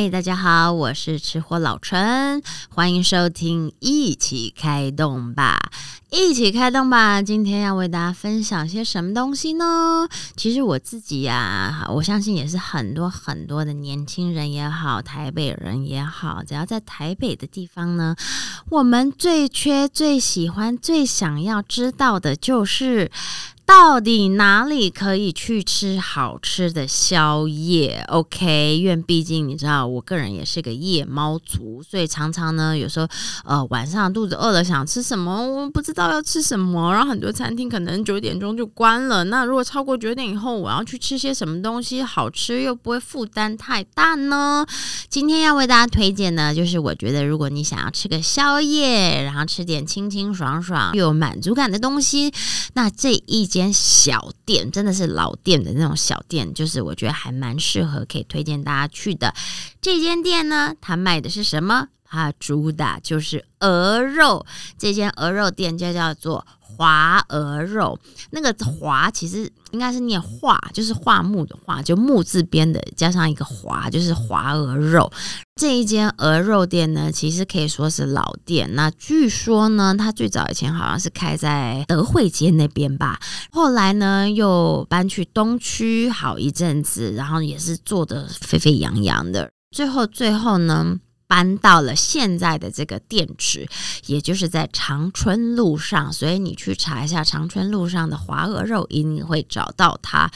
嗨，大家好，我是吃货老陈，欢迎收听一起开动吧，一起开动吧。今天要为大家分享些什么东西呢？其实我自己呀，我相信也是很多很多的年轻人也好，台北人也好，只要在台北的地方呢，我们最缺、最喜欢、最想要知道的就是。到底哪里可以去吃好吃的宵夜？OK，因为毕竟你知道，我个人也是个夜猫族，所以常常呢，有时候呃晚上肚子饿了想吃什么，我不知道要吃什么，然后很多餐厅可能九点钟就关了。那如果超过九点以后，我要去吃些什么东西好吃又不会负担太大呢？今天要为大家推荐呢，就是我觉得如果你想要吃个宵夜，然后吃点清清爽爽又有满足感的东西，那这一间。间小店真的是老店的那种小店，就是我觉得还蛮适合可以推荐大家去的。这间店呢，它卖的是什么？它主打就是鹅肉。这间鹅肉店就叫做。华鹅肉，那个华其实应该是念画，就是画木的画，就木字边的加上一个华，就是华鹅肉。这一间鹅肉店呢，其实可以说是老店。那据说呢，它最早以前好像是开在德惠街那边吧，后来呢又搬去东区好一阵子，然后也是做的沸沸扬扬的。最后最后呢。搬到了现在的这个店址，也就是在长春路上，所以你去查一下长春路上的华鹅肉，一定会找到它。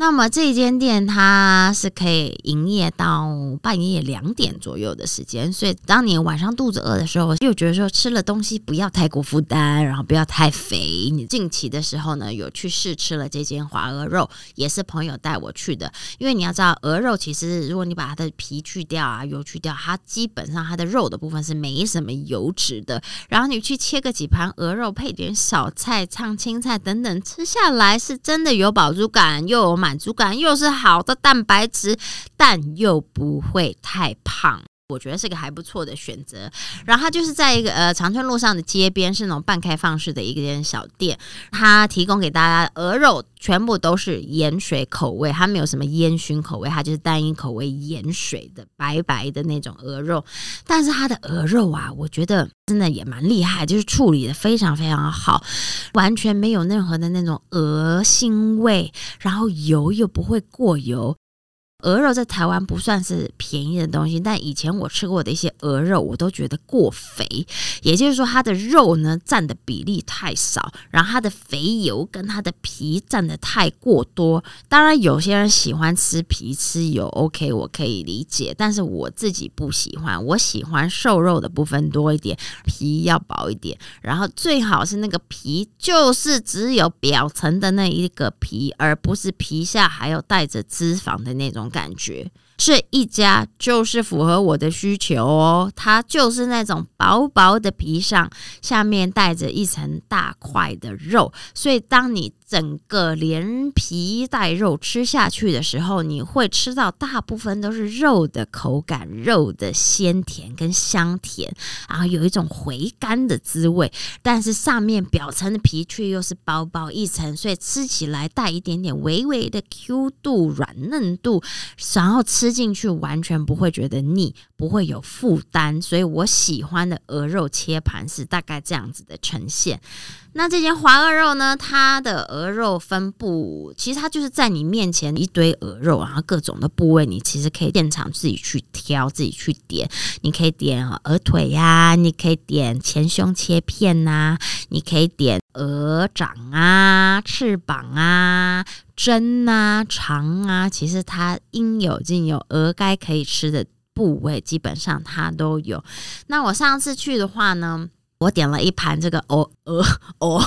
那么这间店它是可以营业到半夜两点左右的时间，所以当你晚上肚子饿的时候，又觉得说吃了东西不要太过负担，然后不要太肥。你近期的时候呢，有去试吃了这间华鹅肉，也是朋友带我去的。因为你要知道，鹅肉其实如果你把它的皮去掉啊，油去掉，它基本上它的肉的部分是没什么油脂的。然后你去切个几盘鹅肉，配点小菜、烫青菜等等，吃下来是真的有饱足感，又有满。满足感又是好的蛋白质，但又不会太胖。我觉得是个还不错的选择，然后它就是在一个呃长春路上的街边，是那种半开放式的一间小店，它提供给大家鹅肉全部都是盐水口味，它没有什么烟熏口味，它就是单一口味盐水的白白的那种鹅肉。但是它的鹅肉啊，我觉得真的也蛮厉害，就是处理的非常非常好，完全没有任何的那种鹅腥味，然后油又不会过油。鹅肉在台湾不算是便宜的东西，但以前我吃过的一些鹅肉，我都觉得过肥。也就是说，它的肉呢占的比例太少，然后它的肥油跟它的皮占的太过多。当然，有些人喜欢吃皮吃油，OK，我可以理解。但是我自己不喜欢，我喜欢瘦肉的部分多一点，皮要薄一点，然后最好是那个皮就是只有表层的那一个皮，而不是皮下还有带着脂肪的那种。感觉。这一家就是符合我的需求哦，它就是那种薄薄的皮上，下面带着一层大块的肉，所以当你整个连皮带肉吃下去的时候，你会吃到大部分都是肉的口感，肉的鲜甜跟香甜，然后有一种回甘的滋味，但是上面表层的皮却又是薄薄一层，所以吃起来带一点点微微的 Q 度、软嫩度，然后吃。进去完全不会觉得腻，不会有负担，所以我喜欢的鹅肉切盘是大概这样子的呈现。那这间华鹅肉呢？它的鹅肉分布其实它就是在你面前一堆鹅肉，然后各种的部位你其实可以现场自己去挑，自己去点。你可以点鹅腿呀，你可以点前胸切片呐，你可以点鹅掌啊、翅膀啊。针啊，肠啊，其实它应有尽有，鹅该可以吃的部位基本上它都有。那我上次去的话呢，我点了一盘这个鹅鹅鹅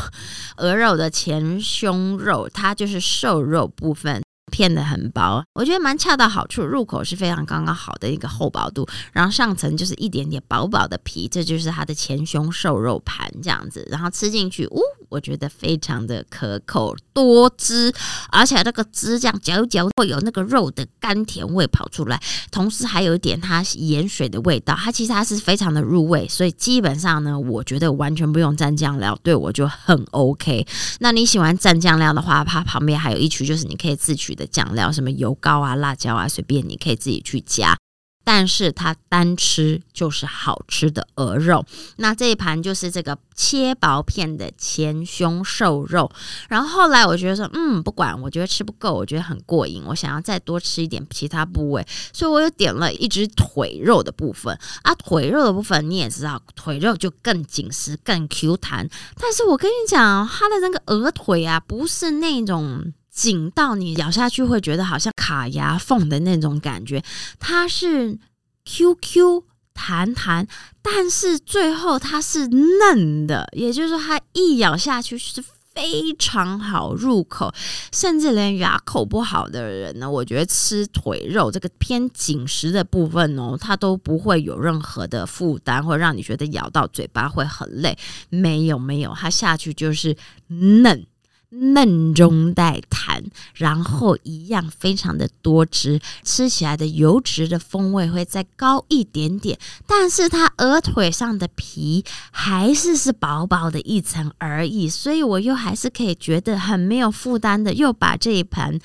鹅肉的前胸肉，它就是瘦肉部分。片的很薄，我觉得蛮恰到好处，入口是非常刚刚好的一个厚薄度，然后上层就是一点点薄薄的皮，这就是它的前胸瘦肉盘这样子，然后吃进去，呜，我觉得非常的可口，多汁，而且那个汁这样嚼一嚼会有那个肉的甘甜味跑出来，同时还有一点它盐水的味道，它其实它是非常的入味，所以基本上呢，我觉得完全不用蘸酱料，对我就很 OK。那你喜欢蘸酱料的话，它旁边还有一区就是你可以自取的。酱料什么油膏啊、辣椒啊，随便你可以自己去加。但是它单吃就是好吃的鹅肉。那这一盘就是这个切薄片的前胸瘦肉。然后后来我觉得说，嗯，不管，我觉得吃不够，我觉得很过瘾，我想要再多吃一点其他部位，所以我又点了一只腿肉的部分啊。腿肉的部分你也知道，腿肉就更紧实、更 Q 弹。但是我跟你讲，它的那个鹅腿啊，不是那种。紧到你咬下去会觉得好像卡牙缝的那种感觉，它是 Q Q 弹弹，但是最后它是嫩的，也就是说它一咬下去是非常好入口，甚至连牙口不好的人呢，我觉得吃腿肉这个偏紧实的部分哦，它都不会有任何的负担，或让你觉得咬到嘴巴会很累。没有没有，它下去就是嫩。嫩中带弹，然后一样非常的多汁，吃起来的油脂的风味会再高一点点，但是它鹅腿上的皮还是是薄薄的一层而已，所以我又还是可以觉得很没有负担的，又把这一盘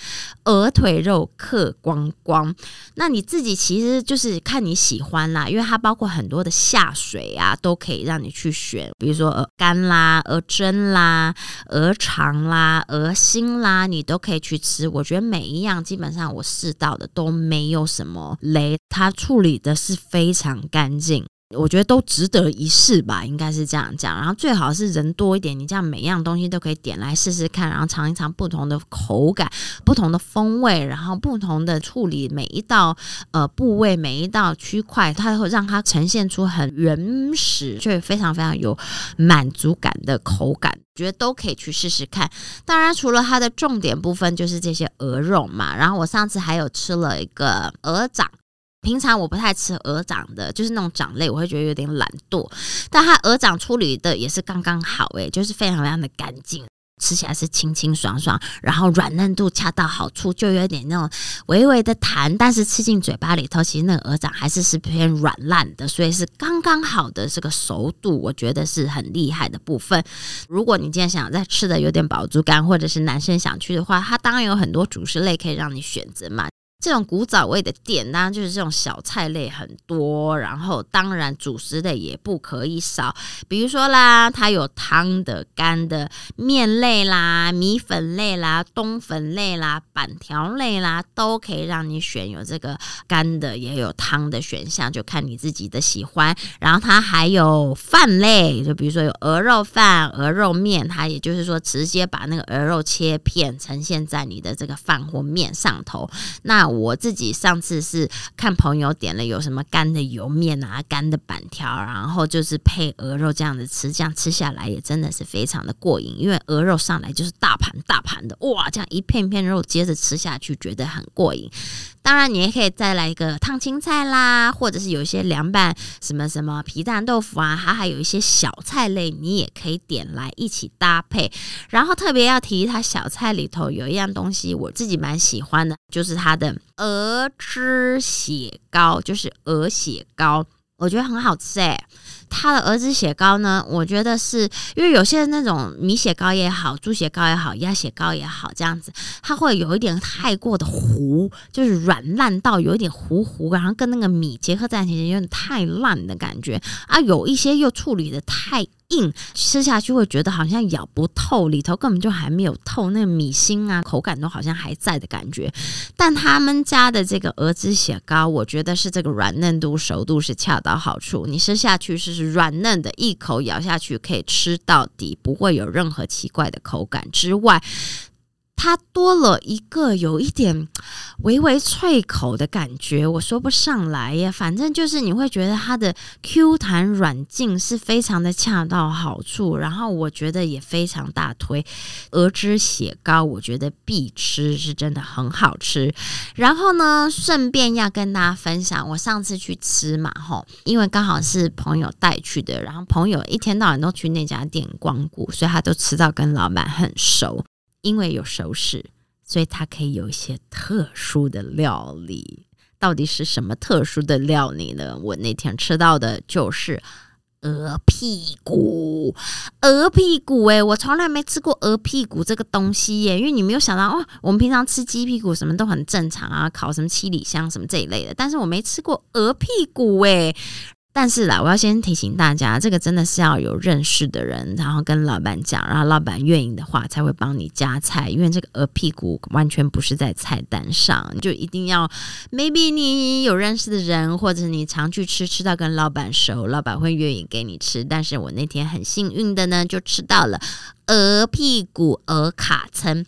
鹅腿肉嗑光光。那你自己其实就是看你喜欢啦，因为它包括很多的下水啊，都可以让你去选，比如说鹅肝啦、鹅胗啦、鹅肠啦。啊，鹅心啦，你都可以去吃。我觉得每一样基本上我试到的都没有什么雷，它处理的是非常干净。我觉得都值得一试吧，应该是这样讲。然后最好是人多一点，你这样每样东西都可以点来试试看，然后尝一尝不同的口感、不同的风味，然后不同的处理每一道呃部位、每一道区块，它会让它呈现出很原始却非常非常有满足感的口感。觉得都可以去试试看。当然，除了它的重点部分就是这些鹅肉嘛。然后我上次还有吃了一个鹅掌。平常我不太吃鹅掌的，就是那种掌类，我会觉得有点懒惰。但它鹅掌处理的也是刚刚好，诶，就是非常非常的干净，吃起来是清清爽爽，然后软嫩度恰到好处，就有点那种微微的弹，但是吃进嘴巴里头，其实那个鹅掌还是是偏软烂的，所以是刚刚好的这个熟度，我觉得是很厉害的部分。如果你今天想再吃的有点饱足感，或者是男生想去的话，它当然有很多主食类可以让你选择嘛。这种古早味的店，当然就是这种小菜类很多，然后当然主食类也不可以少。比如说啦，它有汤的、干的、面类啦、米粉类啦、冬粉类啦、板条类啦，都可以让你选。有这个干的，也有汤的选项，就看你自己的喜欢。然后它还有饭类，就比如说有鹅肉饭、鹅肉面，它也就是说直接把那个鹅肉切片呈现在你的这个饭或面上头。那我自己上次是看朋友点了有什么干的油面啊、干的板条，然后就是配鹅肉这样子吃，这样吃下来也真的是非常的过瘾。因为鹅肉上来就是大盘大盘的，哇，这样一片片肉接着吃下去，觉得很过瘾。当然，你也可以再来一个烫青菜啦，或者是有一些凉拌什么什么皮蛋豆腐啊，它还有一些小菜类，你也可以点来一起搭配。然后特别要提，它小菜里头有一样东西，我自己蛮喜欢的，就是它的鹅汁血糕，就是鹅血糕，我觉得很好吃诶。它的鹅汁血糕呢，我觉得是因为有些那种米血糕也好，猪血糕也好，鸭血糕也好，这样子它会有一点太过的糊，就是软烂到有一点糊糊，然后跟那个米结合在一起有点太烂的感觉啊。有一些又处理的太。硬吃下去会觉得好像咬不透，里头根本就还没有透，那个米心啊口感都好像还在的感觉。但他们家的这个鹅汁血糕，我觉得是这个软嫩度、熟度是恰到好处。你吃下去是是软嫩的，一口咬下去可以吃到底，不会有任何奇怪的口感之外。它多了一个有一点微微脆口的感觉，我说不上来呀。反正就是你会觉得它的 Q 弹软劲是非常的恰到好处，然后我觉得也非常大推鹅汁血糕，我觉得必吃，是真的很好吃。然后呢，顺便要跟大家分享，我上次去吃嘛，吼，因为刚好是朋友带去的，然后朋友一天到晚都去那家店光顾，所以他都吃到跟老板很熟。因为有熟食，所以它可以有一些特殊的料理。到底是什么特殊的料理呢？我那天吃到的就是鹅屁股，鹅屁股诶，我从来没吃过鹅屁股这个东西耶，因为你没有想到哦，我们平常吃鸡屁股什么都很正常啊，烤什么七里香什么这一类的，但是我没吃过鹅屁股诶。但是啦，我要先提醒大家，这个真的是要有认识的人，然后跟老板讲，然后老板愿意的话才会帮你加菜，因为这个鹅屁股完全不是在菜单上，就一定要 maybe 你有认识的人，或者你常去吃，吃到跟老板熟，老板会愿意给你吃。但是我那天很幸运的呢，就吃到了鹅屁股鹅卡称。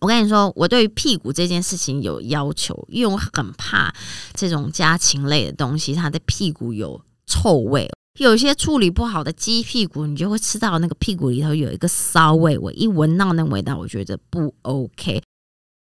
我跟你说，我对屁股这件事情有要求，因为我很怕这种家禽类的东西，它的屁股有。臭味，有些处理不好的鸡屁股，你就会吃到那个屁股里头有一个骚味。我一闻到那味道，我觉得不 OK。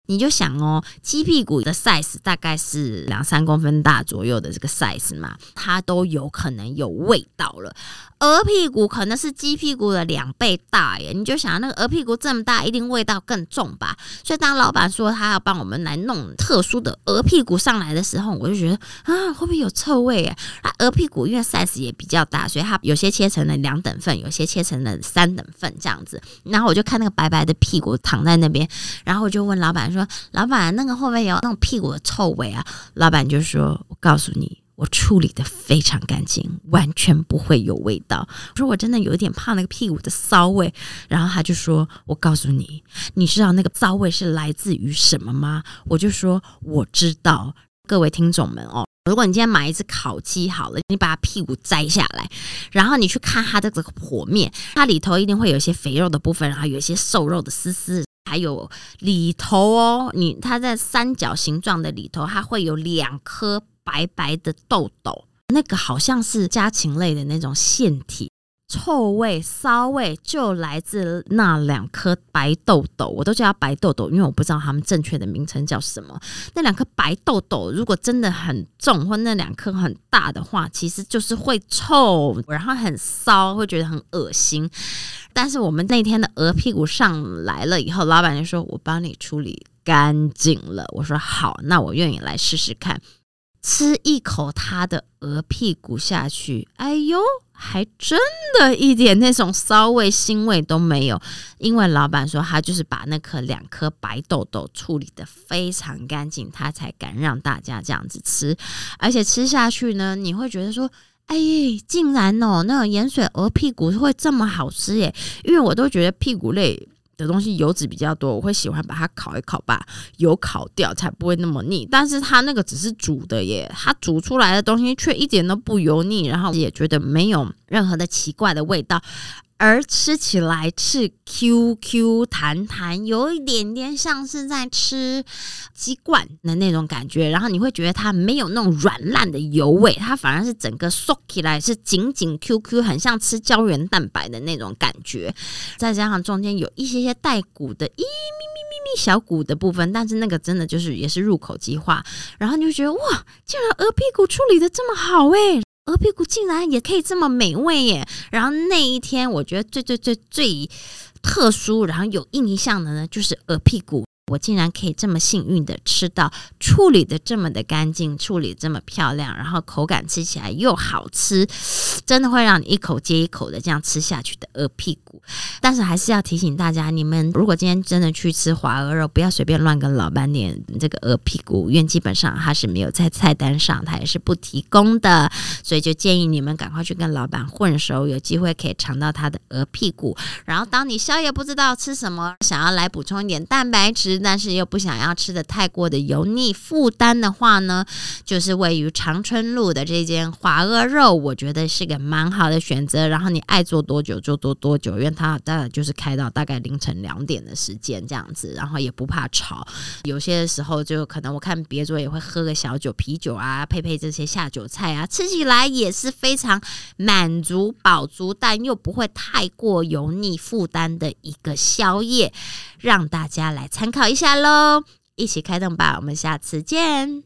你就想哦，鸡屁股的 size 大概是两三公分大左右的这个 size 嘛，它都有可能有味道了。鹅屁股可能是鸡屁股的两倍大耶，你就想那个鹅屁股这么大，一定味道更重吧？所以当老板说他要帮我们来弄特殊的鹅屁股上来的时候，我就觉得啊，会不会有臭味啊？它鹅屁股因为 size 也比较大，所以它有些切成了两等份，有些切成了三等份这样子。然后我就看那个白白的屁股躺在那边，然后我就问老板说：“说老板，那个会不会有那种屁股的臭味啊？”老板就说：“我告诉你。”我处理的非常干净，完全不会有味道。我说我真的有一点怕那个屁股的骚味，然后他就说：“我告诉你，你知道那个骚味是来自于什么吗？”我就说：“我知道。”各位听众们哦，如果你今天买一只烤鸡好了，你把它屁股摘下来，然后你去看它的这个剖面，它里头一定会有一些肥肉的部分，然后有一些瘦肉的丝丝，还有里头哦，你它在三角形状的里头，它会有两颗。白白的痘痘，那个好像是家禽类的那种腺体，臭味、骚味就来自那两颗白痘痘。我都叫它白痘痘，因为我不知道它们正确的名称叫什么。那两颗白痘痘如果真的很重，或那两颗很大的话，其实就是会臭，然后很骚，会觉得很恶心。但是我们那天的鹅屁股上来了以后，老板就说：“我帮你处理干净了。”我说：“好，那我愿意来试试看。”吃一口它的鹅屁股下去，哎呦，还真的一点那种骚味、腥味都没有。因为老板说他就是把那颗两颗白豆豆处理的非常干净，他才敢让大家这样子吃。而且吃下去呢，你会觉得说，哎，竟然哦，那个盐水鹅屁股会这么好吃耶！因为我都觉得屁股类。的东西油脂比较多，我会喜欢把它烤一烤，吧油烤掉，才不会那么腻。但是它那个只是煮的耶，它煮出来的东西却一点都不油腻，然后也觉得没有任何的奇怪的味道。而吃起来是 Q Q 弹弹，有一点点像是在吃鸡冠的那种感觉，然后你会觉得它没有那种软烂的油味，它反而是整个缩起来是紧紧 Q Q，很像吃胶原蛋白的那种感觉，再加上中间有一些些带骨的，咦咪咪咪咪小骨的部分，但是那个真的就是也是入口即化，然后你就觉得哇，竟然鹅屁股处理的这么好诶。鹅屁股竟然也可以这么美味耶！然后那一天，我觉得最最最最特殊，然后有印象的呢，就是鹅屁股。我竟然可以这么幸运的吃到处理的这么的干净，处理这么漂亮，然后口感吃起来又好吃，真的会让你一口接一口的这样吃下去的鹅屁股。但是还是要提醒大家，你们如果今天真的去吃华鹅肉，不要随便乱跟老板点这个鹅屁股，因为基本上它是没有在菜单上，它也是不提供的。所以就建议你们赶快去跟老板混熟，有机会可以尝到它的鹅屁股。然后当你宵夜不知道吃什么，想要来补充一点蛋白质。但是又不想要吃的太过的油腻负担的话呢，就是位于长春路的这间华鹅肉，我觉得是个蛮好的选择。然后你爱做多久就做多久，因为它当然就是开到大概凌晨两点的时间这样子，然后也不怕吵。有些时候就可能我看别桌也会喝个小酒、啤酒啊，配配这些下酒菜啊，吃起来也是非常满足饱足，但又不会太过油腻负担的一个宵夜，让大家来参考。一下喽，一起开动吧！我们下次见。